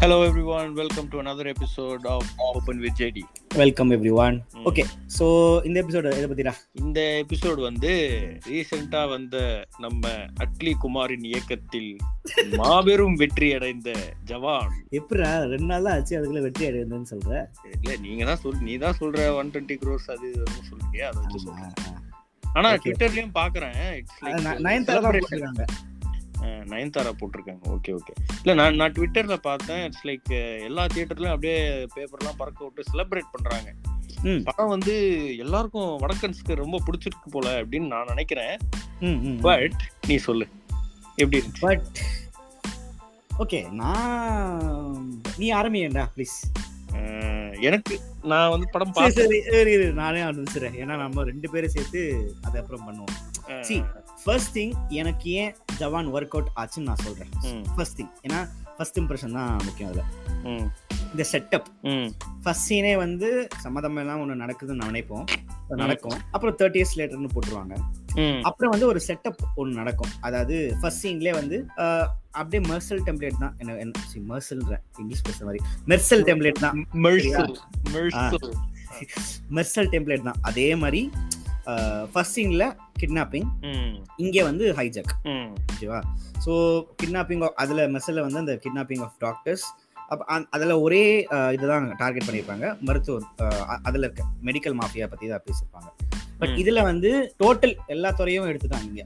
Hello everyone, welcome to another episode of Open with JD. Welcome everyone. Okay so இந்த episode எதை பத்திடா? இந்த episode வந்து ரீசெண்டா வந்த நம்ம அட்லி குமாரின் இயக்கத்தில் மாபெரும் வெற்றி அடைந்த ஜவான். எப்படிடா? ரெண்டு நாள் தான் ஆச்சு அதுக்குள்ள வெற்றி அடைந்ததுன்னு சொல்ற? இல்ல நீங்க தான் சொல் நீ தான் சொல்ற ஒன் டுவெண்ட்டி க்ரோஸ் அது இதுன்னு சொல்றீங்க அதை வச்சு சொல்றேன். ஆனா. ட்விட்டர்லயும் பாக்குறேன். நயன்தாரா தான் நயன்தாரா போட்டிருக்காங்க. Okay okay. இல்ல நான் நான் ட்விட்டர்ல பார்த்தேன். இட்ஸ் லைக் எல்லா தியேட்டர்லயும் அப்படியே பேப்பர்லாம் பறக்க விட்டு செலிப்ரேட் பண்றாங்க. ம். படம் வந்து எல்லாருக்கும் வடக்கன்ஸ்க்கு ரொம்ப பிடிச்சிருக்கு போல அப்படின்னு நான் நினைக்கிறேன். பட் நீ சொல்லு. எப்படி பட் ஓகே நான் நீ ஆரம்பியேண்டா ப்ளீஸ் எனக்கு நான் வந்து படம் சரி பார்த்தேன். சரி சரி நானே ஆரம்பிச்சிடுறேன். ஏன்னா நம்ம ரெண்டு பேரும் சேர்த்து அதை அப்புறம் பண்ணுவோம். see, ஃபர்ஸ்ட் திங் எனக்கு ஏன் ஜவான் ஒர்க் அவுட் ஆச்சுன்னு நான் சொல்றேன். ஃபர்ஸ்ட் திங் ஏன்னா ஃபர்ஸ்ட் இம்ப்ரெஷன் தான் முக்கியம் அதில். இந்த செட்டப் ஃபர்ஸ்ட் சீனே வந்து சம்மதம் எல்லாம் ஒன்று நடக்குதுன்னு நினைப்போம். நடக்கும். அப்புறம் தேர்ட்டி இயர்ஸ் லேட்டர்னு போட்டுருவாங்க. அப்புறம் வந்து ஒரு செட்டப் ஒன்று நடக்கும். அதாவது ஃபர்ஸ்ட் சீன்லேயே வந்து அப்படியே மெர்சல் டெம்ப்ளேட் தான். என்ன என்ன சி மெர்சல்ன்ற இங்கிலீஷ் பேசுற மாதிரி. மெர்சல் டெம்ப்ளேட் தான். மெர்சல் டெம்ப்ளேட் தான். அதே மாதிரி ஃபர்ஸ்ட் சீன்ல கிட்னாப்பிங் ம், இங்கே வந்து ஹைஜாக் ம், ஓகேவா? ஸோ கிட்னாப்பிங் அதில் மெர்சலில் வந்து அந்த கிட்னாப்பிங் ஆஃப் டாக்டர்ஸ் அப்போ அதில் ஒரே இதுதான் டார்கெட் பண்ணியிருப்பாங்க. மருத்துவ அதில் இருக்க மெடிக்கல் மாஃபியா பற்றி தான் பேசியிருப்பாங்க. பட். இதில் வந்து டோட்டல் எல்லா துறையும் எடுத்துட்டாங்க இங்கே.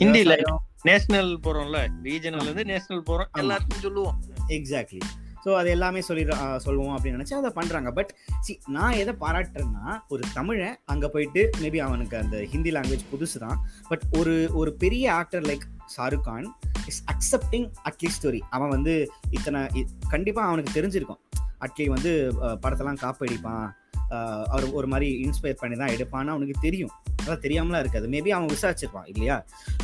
ஹிந்தில நேஷனல் போறோம்ல ரீஜனல்ல இருந்து நேஷனல் போறோம் ஆமா. எல்லாத்தையும் சொல்லுவோம். எக்ஸாக்ட்லி ஸோ அது எல்லாமே சொல்லி சொல்லுவோம் அப்படின்னு நினச்சி அதை பண்ணுறாங்க பட் சி நான் எதை பாராட்டுறேன்னா ஒரு தமிழன் அங்கே போயிட்டு மேபி அவனுக்கு அந்த ஹிந்தி லாங்குவேஜ் புதுசு தான் பட் ஒரு ஒரு பெரிய actor like Shahrukh Khan is accepting Atlee story அவன் வந்து இத்தனை கண்டிப்பாக அவனுக்கு தெரிஞ்சிருக்கும். அட்லி வந்து படத்தெல்லாம் காப்படிப்பான். அவர் ஒரு மாதிரி இன்ஸ்பயர் பண்ணி தான் எடுப்பான்னு அவனுக்கு தெரியும். அதான் தெரியாமலாம் இருக்காது. மேபி அவன் விசாரிச்சிருப்பான் இல்லையா?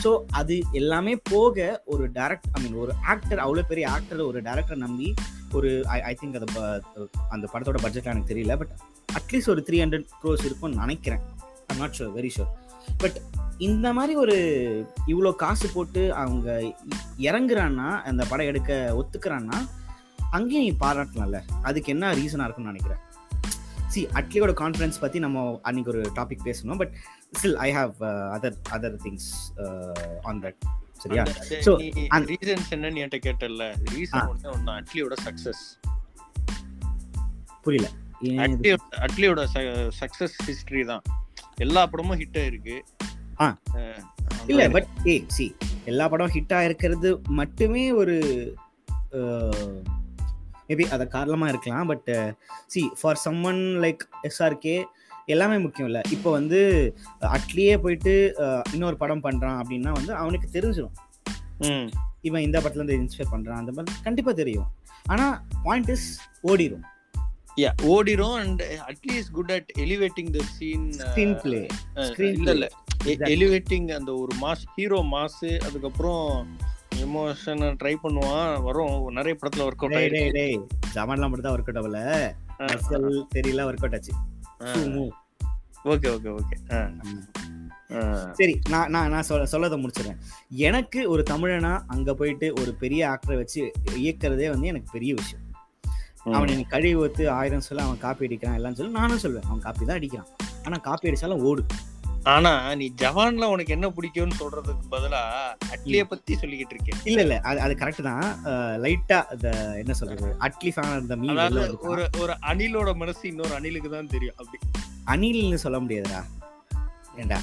ஸோ அது எல்லாமே போக ஒரு டேரக்ட் ஐ மீன் ஒரு ஆக்டர் அவ்வளோ பெரிய ஆக்டர் ஒரு டேரக்டர் நம்பி ஒரு ஐ ஐ திங்க் அந்த ப- அந்த படத்தோட பட்ஜெட் எனக்கு தெரியல பட் அட்லீஸ்ட் ஒரு த்ரீ ஹண்ட்ரட் க்ரோஸ் இருக்கும்னு நினைக்கிறேன். I'm not sure very sure but இந்த மாதிரி ஒரு இவ்வளோ காசு போட்டு அவங்க இறங்குறான்னா அந்த படம் எடுக்க ஒத்துக்கிறான்னா அங்கேயும் நீ பாராட்டலாம்ல. அதுக்கு என்ன ரீசனாக இருக்கும்னு நினைக்கிறேன்? சி அட்லியோட கான்ஃபிடன்ஸ் பற்றி நம்ம அன்னைக்கு ஒரு டாபிக் பேசணும் but still I have other other things on that சரியா? So, அந்த- ரீசன்ஸ் என்னன்னு என்கிட்ட கேட்டல. ரீசன் ஒண்ணு ஒண்ணு அட்லியோட சக்சஸ் புரியல. அட்லியோட சக்சஸ் ஹிஸ்டரி தான். எல்லா படமும் ஹிட் ஆயிருக்கு. இல்ல பட் ஏ சி எல்லா படம் ஹிட் ஆயிருக்கிறது மட்டுமே ஒரு மேபி அத காரணமா இருக்கலாம் but see for someone like SRK எல்லாமே முக்கியம் இல்ல இப்போ வந்து அட்லியே போயிட்டு இன்னொரு படம் பண்றான் அப்படின்னா வந்து அவனுக்கு தெரிஞ்சிடும் இவன் இந்த படத்துல இருந்து இன்ஸ்பயர் பண்றான் அந்த மாதிரி கண்டிப்பா தெரியும். ஆனா பாயிண்ட் இஸ் ஓடிடும் yeah ஓடிரும் and at least good at elevating the scene screenplay இல்ல இல்ல. எலிவேட்டிங் அந்த ஒரு மாஸ் ஹீரோ மாஸ் அதுக்கப்புறம் எமோஷன் ட்ரை பண்ணுவான். வரும். நிறைய படத்துல ஒர்க் அவுட் டேய் ஜாமான்லாம் மட்டும் தான் ஒர்க் அவுட் ஆகல தெரியல ஒர்க் அவுட் ஆச்சு. ஓகே ஓகே ஓகே சரி நான் நான் நான் சொல்ல சொல்லதை முடிச்சிடுறேன். எனக்கு ஒரு தமிழனா அங்க போயிட்டு ஒரு பெரிய ஆக்டரை வச்சு இயக்கிறதே வந்து எனக்கு பெரிய விஷயம். அவனை நீ கழுவி ஊத்து ஆயிரம் சொல்ல அவன் காப்பி அடிக்கிறான் எல்லாம் சொல்லி நானும் சொல்லுவேன் அவன் காப்பி தான் அடிக்கிறான். ஆனா காப்பி அடிச்சாலும் ஓடு. ஆனா நீ ஜவான்ல உனக்கு என்ன பிடிக்கும்னு சொல்றதுக்கு பதிலா அட்லிய பத்தி சொல்லிக்கிட்டு இருக்கேன். இல்ல இல்ல. அது அது கரெக்ட் தான். லைட்டா அந்த என்ன சொல்றது? அட்லி ஃபேன் இருந்த மீ அதாவது ஒரு ஒரு அணிலோட மனசு இன்னொரு அணிலுக்கு தான் தெரியும் அப்படி. அணில்னு சொல்ல முடியாதுடா. ஏண்டா?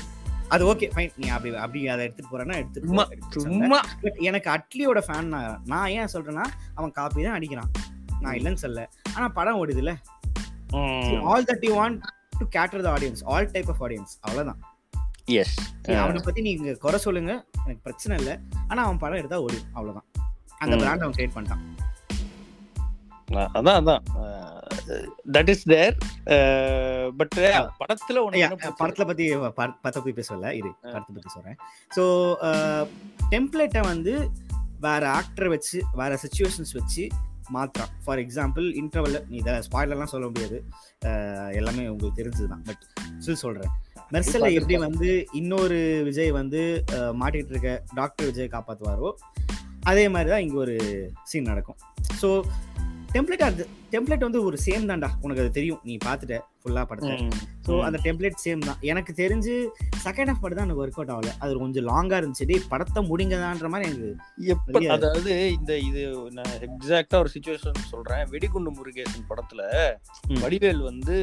அது ஓகே ஃபைன் நீ அப்படி அப்படி அதை எடுத்துட்டு போறேன்னா எடுத்துட்டு சும்மா எனக்கு அட்லியோட ஃபேன் நான் ஏன் சொல்றேன்னா அவன் காப்பி தான் அடிக்கிறான். நான் இல்லைன்னு சொல்ல ஆனா படம் ஓடுதுல்ல. All that you want to cater the audience all type of audience அவ்வளவுதான். எஸ் அவனை பத்தி நீங்க குறை சொல்லுங்க எனக்கு பிரச்சனை இல்லை. ஆனா அவன் படம் எடுத்தா ஓடிடும் அவ்வளவுதான். அந்த. பிராண்ட் அவன் கிரியேட் பண்ணிட்டான். அதான் அதான். தட் இஸ் தேர் பட் படத்துல? படத்துல பத்தி படத்தை பத்தி பேசல இரு படத்தை பத்தி சொல்றேன். ஸோ டெம்ப்ளேட்டை வந்து வேற ஆக்டரை வச்சு வேற சுச்சுவேஷன்ஸ் வச்சு மாத்திரம் ஃபார் எக்ஸாம்பிள் இன்டர்வல்ல நீ இதை ஸ்பாய்லர்லாம் சொல்ல முடியாது. எல்லாமே உங்களுக்கு தெரிஞ்சதுதான். பட் ஸ்டில் சொல்றேன். மெர்சல்ல எப்படி வந்து இன்னொரு விஜய் வந்து அஹ், மாட்டிட்டு இருக்க டாக்டர் விஜய் காப்பாத்துவாரோ அதே மாதிரி தான் இங்கே ஒரு சீன் நடக்கும். ஸோ டெம்ப்ளேட் அது டெம்ப்ளேட் வந்து ஒரு சேம் தான்டா. உனக்கு அது தெரியும். நீ பார்த்துட்ட ஃபுல்லாக படத்தை ஸோ அந்த டெம்ப்ளேட் சேம் தான். எனக்கு தெரிஞ்சு செகண்ட் ஹாஃப் மட்டும் தான் எனக்கு ஒர்க் அவுட் ஆகல. அது கொஞ்சம் லாங்காக இருந்துச்சு. டேய் படத்தை முடிங்கதான்ற மாதிரி எனக்கு எப்ப தெரியாது. அதாவது இந்த இது நான் எக்ஸாக்டா ஒரு சுச்சுவேஷன் சொல்றேன். வெடிகுண்டு முருகேசன் படத்துல. வடிவேல் வந்து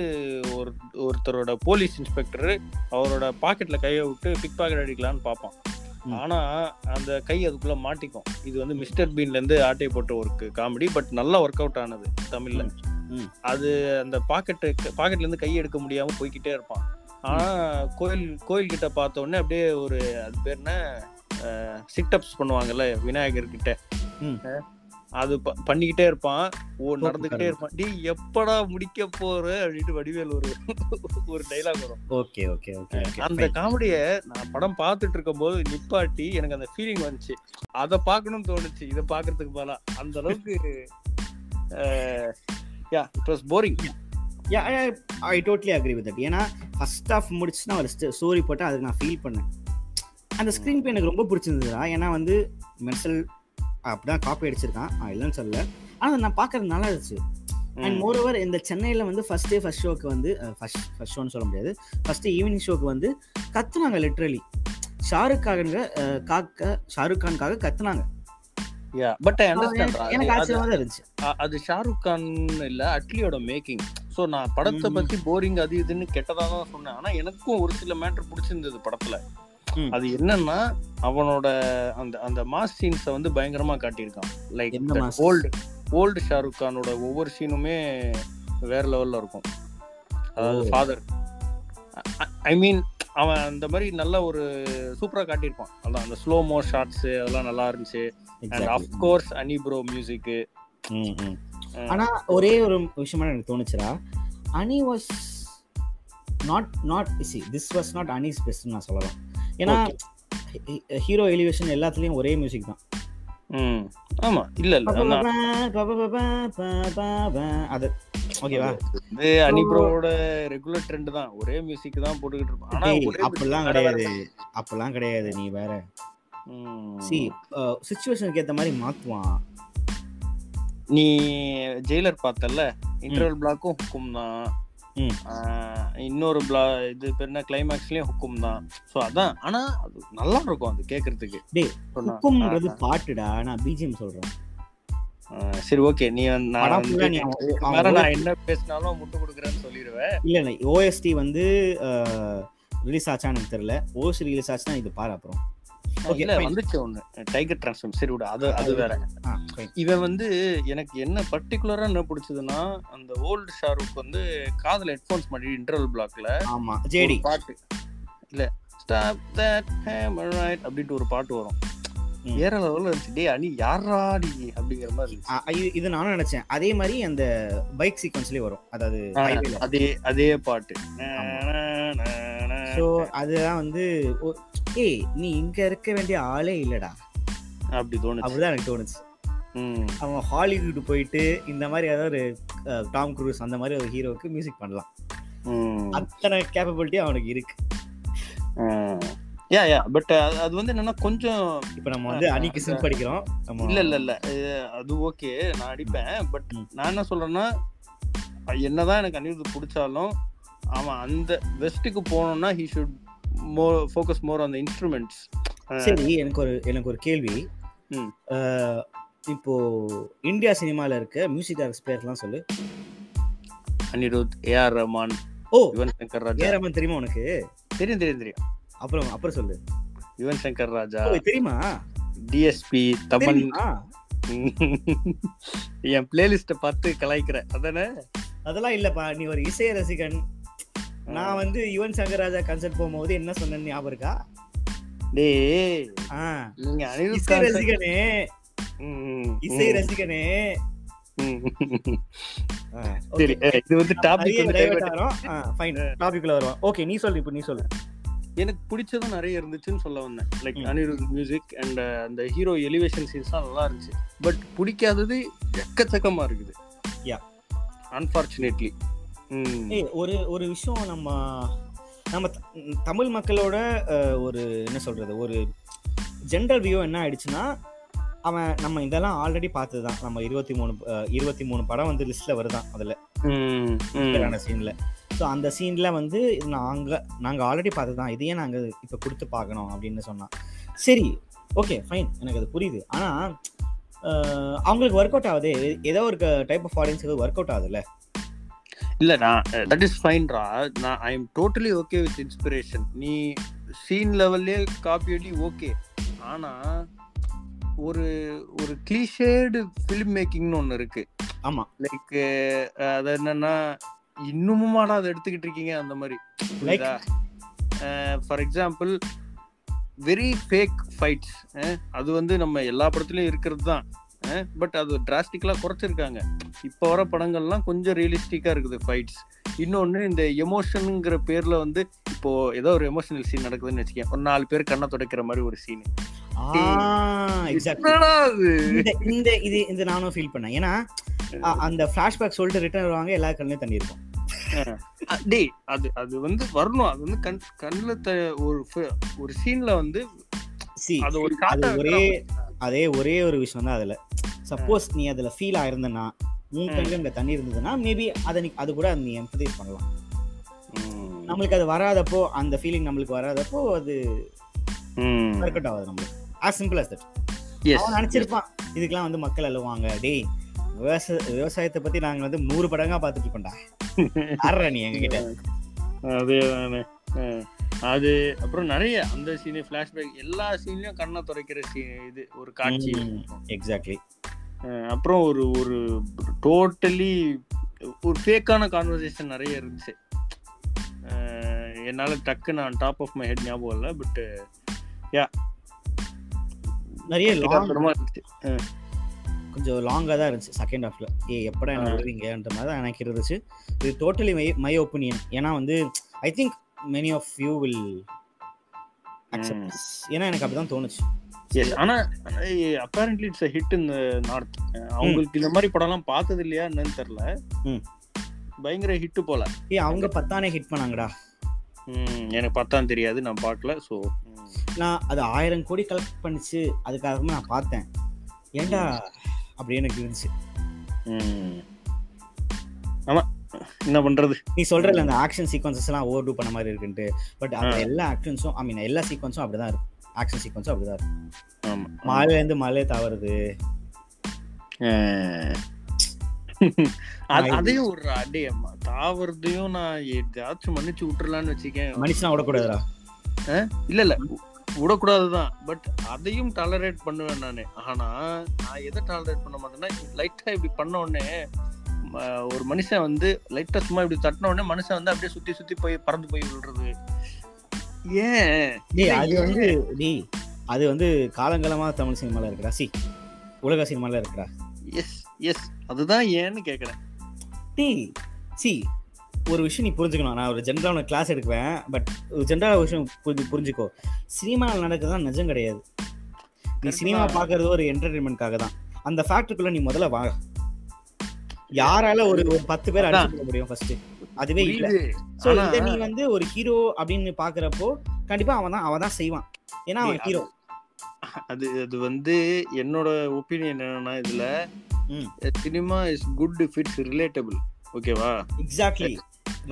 ஒரு ஒருத்தரோட போலீஸ் இன்ஸ்பெக்டர் அவரோட பாக்கெட்ல கையை விட்டு பிக் பாக்கெட் அடிக்கலாம்னு பார்ப்பான். ஆனா அந்த கை அதுக்குள்ள மாட்டிக்கும். இது வந்து மிஸ்டர் பீன்ல இருந்து ஆட்டை போட்ட ஒரு காமெடி பட் நல்லா ஒர்க் அவுட் ஆனது தமிழ்ல. அது அந்த பாக்கெட்டு பாக்கெட்ல இருந்து கை எடுக்க முடியாம போய்க்கிட்டே இருப்பான். ஆனா கோயில் கோயில் கிட்ட பார்த்த உடனே அப்படியே ஒரு அது பேர் என்ன? சிட்டப்ஸ் பண்ணுவாங்கல்ல விநாயகர் கிட்ட அது பண்ணிக்கிட்டே இருப்பான். ஓ நடந்துகிட்டே. இருப்பான். டேய் எப்படா முடிக்க போற? அப்படின்ட்டு வடிவேல் ஒரு ஒரு டைலாக் வரும். ஓகே ஓகே ஓகே அந்த காமெடிய நான் படம் பார்த்துட்டு இருக்கும் போது நிப்பாட்டி எனக்கு அந்த ஃபீலிங் வந்துச்சு. அத பார்க்கணும்னு தோணுச்சு. இத பாக்குறதுக்கு பதிலா. அந்த அளவுக்கு yeah it was boring I totally agree with that ஏன்னா ஃபர்ஸ்ட் ஆஃப் முடிச்சு நான் ஒரு ஸ்டோரி போட்டு அதுக்கு நான் ஃபீல் பண்ணேன். அந்த ஸ்க்ரீன் பே எனக்கு ரொம்ப பிடிச்சிருந்ததுடா. ஏன்னா வந்து அப்படிதான் காப்பி அடிச்சிருக்கான். இல்லைன்னு சொல்லல. ஆனால் நான் பார்க்கறது நல்லா இருந்துச்சு. அண்ட் மோரோவர் இந்த சென்னையில் வந்து ஃபர்ஸ்ட் டே ஃபர்ஸ்ட் ஷோக்கு வந்து ஃபர்ஸ்ட் ஃபர்ஸ்ட் ஷோன்னு சொல்ல முடியாது. ஃபர்ஸ்ட் ஈவினிங் ஷோக்கு வந்து கத்துனாங்க லிட்ரலி ஷாருக் காக காக்க ஷாருக் கான்காக கத்துனாங்க. பட் எனக்கு அண்டர்ஸ்டாண்ட் ஆச்சரியமா தான் இருந்துச்சு. அது ஷாருக் கான் இல்ல அட்லியோட மேக்கிங் சோ நான் படத்தை. பத்தி போரிங் அது இதுன்னு கெட்டதா தான் சொன்னேன். ஆனா எனக்கும் ஒரு சில மேட்டர் பிடிச்சிருந்தது படத்துல. அது என்னன்னா அவனோட அந்த அந்த மாஸ் சீன்ஸ வந்து பயங்கரமா காட்டியிருக்கான். லைக்? ஓல்டு ஓல்டு ஷாருக் கானோட ஒவ்வொரு சீனுமே வேற லெவல்ல இருக்கும். அதாவது. ஃபாதர் ஐ மீன் அவன் அந்த மாதிரி நல்ல ஒரு சூப்பரா காட்டியிருப்பான். அதான் அந்த ஸ்லோ மோ ஷாட்ஸ் அதெல்லாம் நல்லா இருந்துச்சு. And. Of course Ani bro music ம், ம். ஆனா ஒரே ஒரு விஷயமா எனக்கு தோணுச்சுடா. Ani was not not see this was not Ani's best நான் சொல்லலாம். ஏன்னா ஹீரோ எலிவேஷன் எல்லாத்துலயும் ஒரே மியூசிக் தான். ஆமா இல்ல அது ஓகேவா இது அனிப்ரோவோட ரெகுலர் ட்ரெண்ட் தான். ஒரே மியூசிக் தான் போட்டுக்கிட்டு இருப்பான் ஆனா அப்பெல்லாம் கிடையாது. அப்பெல்லாம் கிடையாது நீ வேற. சி சுச்சுவேஷனுக்கு ஏத்த மாதிரி மாத்துவான். நீ ஜெயிலர் பார்த்தல இன்டர்வல் பிளாக்கும் ஹுக்கும் தான். இன்னொரு பிளா இது பேர் என்ன கிளைமேக்ஸ்லயும் ஹுக்கும் தான். சோ அதான் ஆனா அது நல்லா இருக்கும் அது கேக்குறதுக்கு. டேய். ஹுக்கும்ன்றது பாட்டுடா நான் பிஜிஎம் சொல்றேன். சரி ஓகே நீ நான் என்ன பேசினாலும் முட்டு கொடுக்குறேன்னு சொல்லிடுவேன் இல்ல ஓஎஸ்டி வந்து ரிலீஸ் ஆச்சான்னு எனக்கு தெரியல. ஓஎஸ்டி ரிலீஸ் ஆச்சுன்னா இது பாரு அப்புறம். இல்ல. வந்துச்சு ஒண்ணு. டைகர் டிரான்ஸ்ஃபார்ம் சரி விடு. அது அது வேற. இவன் வந்து எனக்கு என்ன பர்டிகுலரா என்ன பிடிச்சதுன்னா அந்த ஓல்டு ஷாருக் வந்து காதுல ஹெட்ஃபோன்ஸ் மாட்டி இன்டர்வல் பிளாக்ல ஆமா ஜேடி பாட்டு. இல்ல ஸ்டாப் தட் ஹேமர் ரைட் அப்படின்ட்டு ஒரு பாட்டு வரும். வேற லெவல்ல இருந்துச்சு. டேய் அனி யாரா நீ அப்படிங்கிற மாதிரி இருந்துச்சு. இது- நானும் நினைச்சேன். அதே மாதிரி அந்த பைக் சீக்வன்ஸ்லயே வரும். அதாவது. அதே அதே பாட்டு. ஸோ அதுதான் வந்து ஏய் நீ இங்க இருக்க வேண்டிய ஆளே இல்லடா. அப்படி தோணுச்சு. அப்படிதான் எனக்கு தோணுச்சு. அவன் ஹாலிவுட் போயிட்டு இந்த மாதிரி ஏதாவது ஒரு டாம் குரூஸ் அந்த மாதிரி ஒரு ஹீரோவுக்கு மியூசிக் பண்ணலாம். அத்தனை கேப்பபிலிட்டி அவனுக்கு இருக்கு. யா யா பட் அது வந்து என்னன்னா கொஞ்சம் இப்போ நம்ம வந்து ஆ, அனிக்கு சிம் படிக்கிறோம் இல்ல இல்ல இல்ல. அது ஓகே நான் அடிப்பேன். பட். நான் என்ன சொல்றேன்னா என்னதான் எனக்கு அனிருத் பிடிச்சாலும் அவன் அந்த வெஸ்ட்டுக்கு போனோம்னா he should more focus more on the instruments சரி எனக்கு ஒரு எனக்கு ஒரு கேள்வி. இப்போ இந்தியா சினிமால இருக்க மியூசிக் டைரக்டர்ஸ் பேர்லாம் சொல்லு. அனிருத் ஏஆர் ரஹ்மான் ஓ யுவன் சங்கர் ராஜா. ஏரமன் தெரியுமா உனக்கு? தெரியும் தெரியும் தெரியும். அப்புறம் அப்புறம் சொல்லு. யுவன் சங்கர் ராஜா. தெரியுமா? டிஎஸ்பி தமன்? என் பிளேலிஸ்ட பார்த்து கலாய்க்கிற. அதானே? அதெல்லாம் இல்லப்பா நீ ஒரு இசை ரசிகன் நான் வந்து யுவன் சங்கர் ராஜா கன்சர்ட் போகும்போது என்ன சொன்னேன்னு ஞாபகம் இருக்கா? டேய் நீங்க இசை ரசிகனே. இசை ரசிகனே. சரி இது வந்து டாபிக் topic குள்ள வருவோம். ஓகே நீ சொல்லு இப்போ நீ சொல்லு. எனக்கு பிடிச்சதும் நிறைய இருந்துச்சுன்னு சொல்ல வந்தேன். லைக். அனிருத் மியூசிக் அண்ட் அந்த ஹீரோ எலிவேஷன் சீன்ஸ்லாம் நல்லா இருந்துச்சு. பட் பிடிக்காதது எக்கச்சக்கமா இருக்குது. Yeah. அன்பார்ச்சுனேட்லி ஏய் ஒரு ஒரு விஷயம் நம்ம நம்ம தமிழ் மக்களோட ஒரு என்ன சொல்றது ஒரு ஜென்ரல் வியூ என்ன ஆயிடுச்சுன்னா அவன் நம்ம இதெல்லாம் ஆல்ரெடி பார்த்தது தான் நம்ம இருபத்தி மூணு இருபத்தி மூணு படம் வந்து லிஸ்ட்ல வருதான் அதுல. சீன்ல ஸோ அந்த சீன்ல வந்து நாங்க நாங்க ஆல்ரெடி பார்த்தது தான் இதையே நாங்க இப்ப கொடுத்து பார்க்கணும் அப்படின்னு சொன்னான். சரி ஓகே ஃபைன் எனக்கு அது புரியுது. ஆனா அவங்களுக்கு ஒர்க் அவுட் ஆகுது. ஏதோ ஒரு டைப் ஆஃப் ஆடியன்ஸுக்கு ஒர்க் அவுட் ஆகுதுல்ல. இல்ல நான் தட் இஸ் ஃபைன்ரா நான் I am totally okay with inspiration நீ சீன் லெவல்லே காப்பி அடி ஓகே ஆனா ஒரு ஒரு கிளீஷேடு ஃபிலிம் மேக்கிங்னு ஒன்று இருக்கு. ஆமா. லைக் அது என்னன்னா இன்னுமுமாடா அதை எடுத்துக்கிட்டு இருக்கீங்க அந்த மாதிரி. Like? For example very fake fights அது வந்து நம்ம எல்லா படத்துலயும் இருக்கிறது தான். பட் அது டிராஸ்டிக்கலாக குறைச்சிருக்காங்க. இப்போ வர படங்கள்லாம் கொஞ்சம் ரியலிஸ்டிக்காக இருக்குது ஃபைட்ஸ் இன்னொன்று இந்த எமோஷனுங்கிற பேர்ல வந்து இப்போ ஏதோ ஒரு எமோஷனல் சீன் நடக்குதுன்னு வச்சுக்கேன். ஒரு நாலு பேர் கண்ணை துடைக்கிற மாதிரி ஒரு சீன் இந்த இது இந்த நானும் ஃபீல் பண்ணேன். ஏன்னா அந்த ஃபிளாஷ்பேக் சொல்லிட்டு ரிட்டர்ன் வருவாங்க எல்லா கண்ணிலும் தண்ணி இருக்கும் டேய் அது அது வந்து வரணும். அது வந்து கண் கண்ணில் ஒரு ஒரு சீன்ல வந்து அது ஒரு ஒரே அதே ஒரே ஒரு விஷயம் தான் அதுல சப்போஸ் நீ அதுல ஃபீல் ஆயிருந்தனா உன். கண்ணில் இந்த தண்ணி இருந்ததுன்னா மேபி அதை நீ அது கூட நீ எம்பதைஸ் பண்ணலாம். நம்மளுக்கு அது வராதப்போ அந்த ஃபீலிங் நம்மளுக்கு வராதப்போ அது. ஒர்க் அவுட் ஆகுது நம்மளுக்கு ஆஸ் சிம்பிள் as தட். அவன் நினைச்சிருப்பான் இதுக்கெல்லாம் வந்து மக்கள் அழுவாங்க டேய் விவசாய விவசாயத்தை பத்தி நாங்க வந்து நூறு படங்கா பார்த்துட்டு இருக்கோம்டா ஆடுற நீ எங்ககிட்ட அதேதானே. அது அப்புறம் நிறைய அந்த சீனு ஃபிளாஷ்பேக் எல்லா சீன்லயும் கண்ணை துடைக்கிற சீன் இது ஒரு காட்சி. எக்ஸாக்ட்லி அப்புறம் ஒரு ஒரு டோட்டலி ஒரு ஃபேக்கான கான்வர்சேஷன் நிறைய இருந்துச்சு. என்னால டக்கு நான் டாப் ஆஃப் மை ஹெட் ஞாபகம் இல்லை பட் நிறைய லாங் இருந்துச்சு. கொஞ்சம் லாங்காக தான் இருந்துச்சு செகண்ட் ஹாஃப்ல ஏ எப்படா என்ன ஆ. விடுவீங்கன்ற மாதிரி தான் எனக்கு இருந்துச்சு இது டோட்டலி மை மை ஒப்பீனியன் ஏன்னா வந்து I think many of you will accept ஏன்னா எனக்கு அப்படிதான் தோணுச்சு. எஸ் ஆனா அப்பேரண்ட்லி இட்ஸ் ஹிட் இந்த நார்த் அவங்களுக்கு இந்த மாதிரி படம்லாம் பார்த்தது இல்லையா என்னன்னு தெரியல. ம். பயங்கர ஹிட் போல. ஏ அவங்க பத்தானே ஹிட் பண்ணாங்கடா. ம், எனக்கு பார்த்தான் தெரியாது நான் பார்க்கல ஸோ நான் அது ஆயிரம் கோடி கலெக்ட் பண்ணிச்சு அதுக்காகவே நான் பார்த்தேன். ஏன்டா அப்படி எனக்கு இருந்துச்சு. ஆமா என்ன பண்றது? நீ சொல்றல அந்த ஆக்ஷன் சீக்வன்சஸ் எல்லாம் ஓவர் டூ பண்ண மாதிரி இருக்குன்ட்டு. பட் அந்த. எல்லா ஆக்ஷன்ஸும் ஐ மீன் எல்லா சீக்வன்ஸும் அப்படிதான் இருக்கும். ஆக்ஷன் சீக்வன்ஸும் அப்படிதான் இருக்கும். ஆமா மலையில இருந்து மலையை தவறுது. அதையும் ஒரு அடே தாவறதையும் நான் ஏதாச்சும் மன்னிச்சு விட்டுறலான்னு வச்சுக்கேன். மனுஷனா விடக்கூடாதுடா. இல்ல இல்ல. விடக்கூடாதுதான். பட் அதையும் டாலரேட் பண்ணுவேன் நானு. ஆனா நான் எதை டாலரேட் பண்ண மாட்டேன்னா லைட்டா இப்படி பண்ண உடனே ஒரு மனுஷன் வந்து லைட்டா சும்மா இப்படி தட்டின உடனே மனுஷன் வந்து அப்படியே சுத்தி சுத்தி போய் பறந்து போய் விழுறது. ஏன்? அது? வந்து டேய் அது வந்து காலங்காலமா தமிழ் சினிமால இருக்குடா. சி உலக சினிமால இருக்குடா. எஸ் எஸ் அதுதான் ஏன்னு கேக்குறேன். டேய் சி ஒரு விஷயம் நீ புரிஞ்சுக்கணும். நான் ஒரு ஜென்ரலான கிளாஸ் எடுக்குவேன் பட் ஒரு ஜென்ரலான விஷயம் புரிஞ்சு புரிஞ்சுக்கோ. சினிமாவில் நடக்குதுதான் நிஜம் கிடையாது. நீ சினிமா. பார்க்கறது ஒரு என்டர்டைன்மெண்ட்காக தான் அந்த ஃபேக்டருக்குள்ள நீ முதல்ல வா. யாரால ஒரு ஒரு பத்து பேர். அடிச்சு முடியும் ஃபர்ஸ்ட் அதுவே இல்ல. சோ இத நீ வந்து ஒரு ஹீரோ அப்படின்னு பாக்குறப்போ கண்டிப்பா அவன் தான் அவன் தான் செய்வான். ஏன்னா அவன் ஹீரோ அது அது வந்து என்னோட ஒப்பீனியன் என்னன்னா இதுல. Cinema is good if it's relatable ஓகேவா எக்ஸாக்ட்லி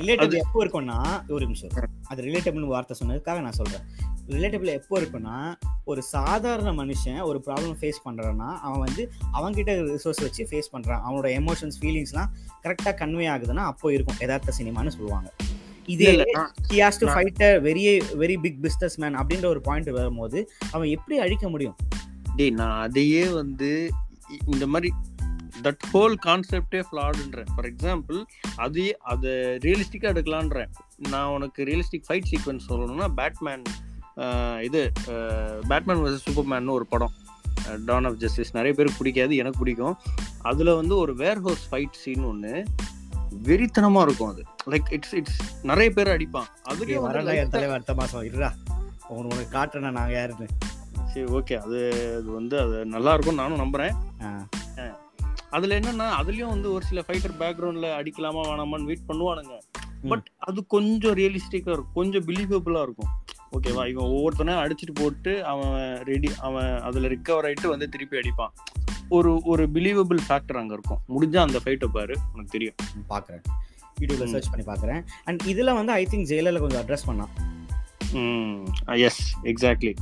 ரிலேட்டபிள் எப்போ இருக்கும்னா ஒரு நிமிஷம். அது ரிலேட்டபிள்னு வார்த்தை சொன்னதுக்காக நான் சொல்றேன். ரிலேட்டபிள் எப்போ இருக்குன்னா ஒரு சாதாரண மனுஷன் ஒரு ப்ராப்ளம் ஃபேஸ் பண்றான்னா அவன் வந்து அவன்கிட்ட ரிசோர்ஸ் வச்சு ஃபேஸ் பண்றான். அவனோட எமோஷன்ஸ் ஃபீலிங்ஸ்லாம் கரெக்டாக கன்வே ஆகுதுன்னா அப்போ இருக்கும். யதார்த்த சினிமான்னு சொல்லுவாங்க. இதே he has to fight very very big business man அப்படின்ற ஒரு பாயிண்ட் வரும்போது அவன் எப்படி அழிக்க முடியும்? டேய் நான் அதையே வந்து இந்த மாதிரி தட் ஹோல் கான்செப்டே ஃப்ளாடுன்றேன் ஃபார் எக்ஸாம்பிள் அது அதை ரியலிஸ்டிக்காக எடுக்கலான்றேன் நான் உனக்கு ரியலிஸ்டிக் ஃபைட் சீக்வன்ஸ் சொல்லணும்னா பேட்மேன் இது பேட்மேன் வர்சஸ் சூப்பர்மேன் ஒரு படம். டான் ஆஃப் ஜஸ்டிஸ் நிறைய பேருக்கு பிடிக்காது எனக்கு பிடிக்கும். அதில் வந்து ஒரு வேர் ஹவுஸ் ஃபைட் சீன் ஒன்று வெறித்தனமாக இருக்கும் அது. லைக் இட்ஸ் இட்ஸ் நிறைய பேர் அடிப்பான் வந்து வரல என் தலைவர் அடுத்த மாசம் இருடா. உனக்கு உனக்கு காட்டுறேன் நாங்க யாருன்னு. சரி ஓகே அது அது வந்து அது நல்லா இருக்கும் நானும் நம்புறேன். ஆ. அதுல என்னன்னா அதுலயும் வந்து ஒரு சில ஃபைட்டர் பேக்ரவுண்ட்ல அடிக்கலாமா வேணாமான்னு வெயிட் பண்ணுவானுங்க. பட் அது கொஞ்சம் ரியலிஸ்டிக்கா இருக்கும். கொஞ்சம் பிலீவபிளா இருக்கும். ஓகேவா இவன் ஒவ்வொருத்தனையும் அடிச்சுட்டு போட்டு அவன் ரெடி அவன் அதுல ரிக்கவர் ஆயிட்டு வந்து திருப்பி அடிப்பான். ஒரு ஒரு பிலீவபிள் ஃபேக்டர் அங்க இருக்கும். முடிஞ்சா அந்த ஃபைட்டை பாரு உனக்கு தெரியும். பாக்குறேன். யூடியூப்ல ம். சர்ச் பண்ணி பாக்குறேன். அண்ட் இதுல வந்து ஐ திங்க் ஜெயிலர்ல கொஞ்சம் அட்ரஸ் பண்ணான் எஸ் எக்ஸாக்ட்லி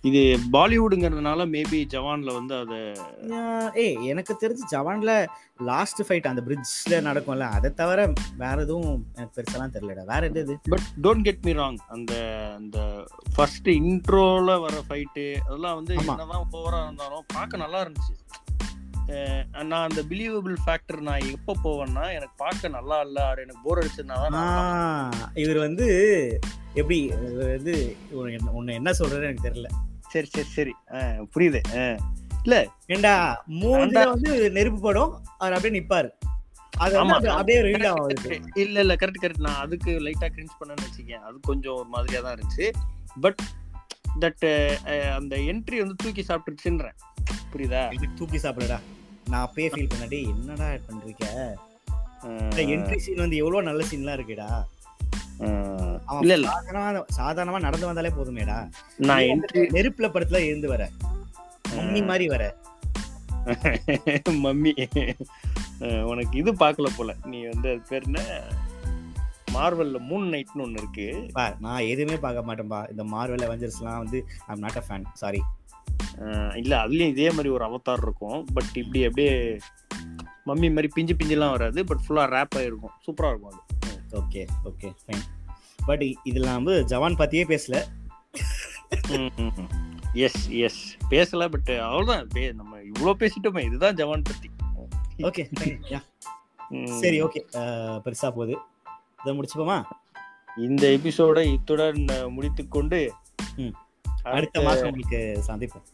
இது பாலிவுடுங்கிறதுனால மேபி ஜவான்ல வந்து அதை ஏய் எனக்கு தெரிஞ்சு ஜவான்ல லாஸ்ட் ஃபைட் அந்த பிரிட்ஜ்ல நடக்கும்ல அதை தவிர வேற எதுவும் எனக்கு பெருசாலாம் தெரியலடா. வேற எது இது? But don't get me wrong அந்த அந்த ஃபர்ஸ்ட் இன்ட்ரோல வர ஃபைட்டு அதெல்லாம் வந்து. என்னதான் ஓவரா இருந்தாலும் பார்க்க நல்லா இருந்துச்சு. நான் அந்த பிலீவபிள் ஃபேக்டர் நான் எப்போ போவேன்னா எனக்கு பார்க்க நல்லா இல்ல ஆர் எனக்கு போர் ஆஹ் இவர் வந்து எப்படி வந்து உன்னை என்ன சொல்றது எனக்கு தெரியல. சரி சரி சரி. புரியுது. அஹ் ஏண்டா மூஞ்சில வந்து நெருப்பு படும் அவர் அப்படியே நிப்பாரு. அது. அப்படியே- ரீட் ஆகும். இல்ல இல்ல கரெக்ட் கரெக்ட் நான் அதுக்கு லைட்டா கிரிஞ்ச் பண்ணேன்னு வச்சுக்கேன். அது கொஞ்சம் ஒரு மாதிரியா தான் இருந்துச்சு. பட் தட் அந்த என்ட்ரி வந்து தூக்கி சாப்பிட்டுருச்சுன்றேன். புரியுதா? தூக்கி சாப்பிடுடா நான் அப்பயே ஃபீல் பண்ணடி என்னடா பண்றீங்க? இந்த என்ட்ரி சீன் வந்து எவ்வளவு நல்ல சீன்லாம் இருக்குடா. இல்ல இல்ல. சாதாரணமா சாதாரணமா நடந்து வந்தாலே போதுமேடா. நான் என்ட்ரி நெருப்புல படத்துல இருந்து வர. மம்மி மாதிரி வர. மம்மி. உனக்கு இது பார்க்கல போல. நீ வந்து அது பேர் என்ன? மார்வல்ல மூன் நைட்னு ஒன்னு இருக்கு. நான் எதுவுமே பார்க்க மாட்டேன்பா. இந்த மார்வல் அவெஞ்சர்ஸ்லாம் வந்து I'm not a fan sorry இல்ல அதுலயும் இதே மாதிரி ஒரு அவதார் இருக்கும். பட் இப்படி அப்படியே மம்மி மாதிரி பிஞ்சு பிஞ்சுலாம் வராது. பட் ஃபுல்லா ரேப் ஆயிருக்கும். சூப்பரா இருக்கும் அது. ஓகே ஓகே ஃபைன் பட் இதுல வந்து ஜவான் பத்தியே பேசல. எஸ் எஸ் பேசல பட் அவ்வளவுதான். பே- நம்ம இவ்வளவு பேசிட்டோமே. இதுதான் ஜவான் பத்தி. ஓகே. சரி ஓகே பெருசா போகுது. இதை முடிச்சுப்போமா? இந்த எபிசோட இத்துடன் முடித்துக்கொண்டு. அடுத்த மாசம் உங்களுக்கு சந்திப்போம்.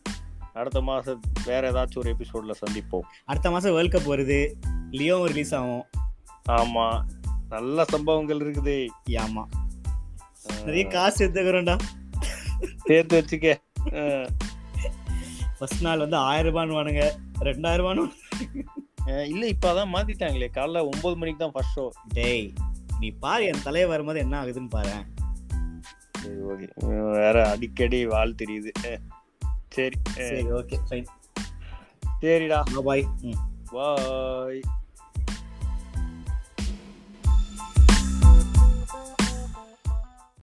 அடுத்த மாசம் வேற ஏதாச்சும் ஒரு எபிசோட்ல சந்திப்போம். அடுத்த மாசம் வேர்ல்ட் கப் வருது. லியோவும் ரிலீஸ் ஆகும். ஆமா. நல்ல சம்பவங்கள் இருக்குது. ஆமா. நிறைய காசு எடுத்துக்கிறோம்டா. சேர்த்து வச்சுக்க. ஃபர்ஸ்ட் நாள் வந்து ஆயிரம் ரூபான்னு வானுங்க. ரெண்டாயிரம் ரூபான்னு இல்ல இப்ப அதான் மாத்திட்டாங்களே. காலைல ஒன்பது மணிக்கு தான் ஃபர்ஸ்ட் ஷோ டேய் நீ பாரு என் தலையை வரும்போது என்ன ஆகுதுன்னு பாரு. வேற அடிக்கடி வாழ் தெரியுது. சரி சரி ஓகே ஃபைன் சரிடா. பாய் ம். பாய்